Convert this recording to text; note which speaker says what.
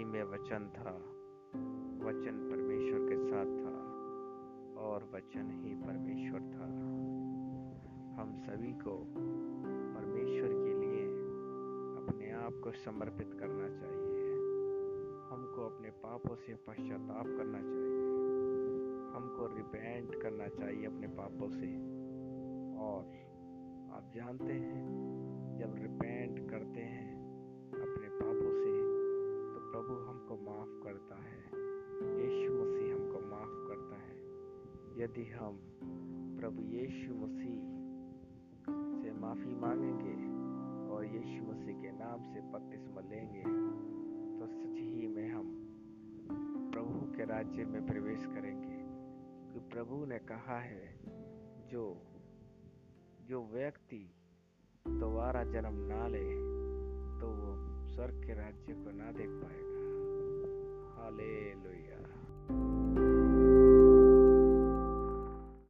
Speaker 1: वचन था, वचन परमेश्वर के साथ था और वचन ही परमेश्वर था। हम सभी को परमेश्वर के लिए अपने आप को समर्पित करना चाहिए। हमको अपने पापों से पश्चाताप करना चाहिए। हमको रिपेंट करना चाहिए अपने पापों से। और आप जानते हैं यदि हम प्रभु यीशु मसीह से माफ़ी मांगेंगे और यीशु मसीह के नाम से बपतिस्मा लेंगे तो सच ही में हम प्रभु के राज्य में प्रवेश करेंगे। क्योंकि प्रभु ने कहा है, जो जो व्यक्ति दोबारा जन्म ना ले तो वो स्वर्ग के राज्य को ना देख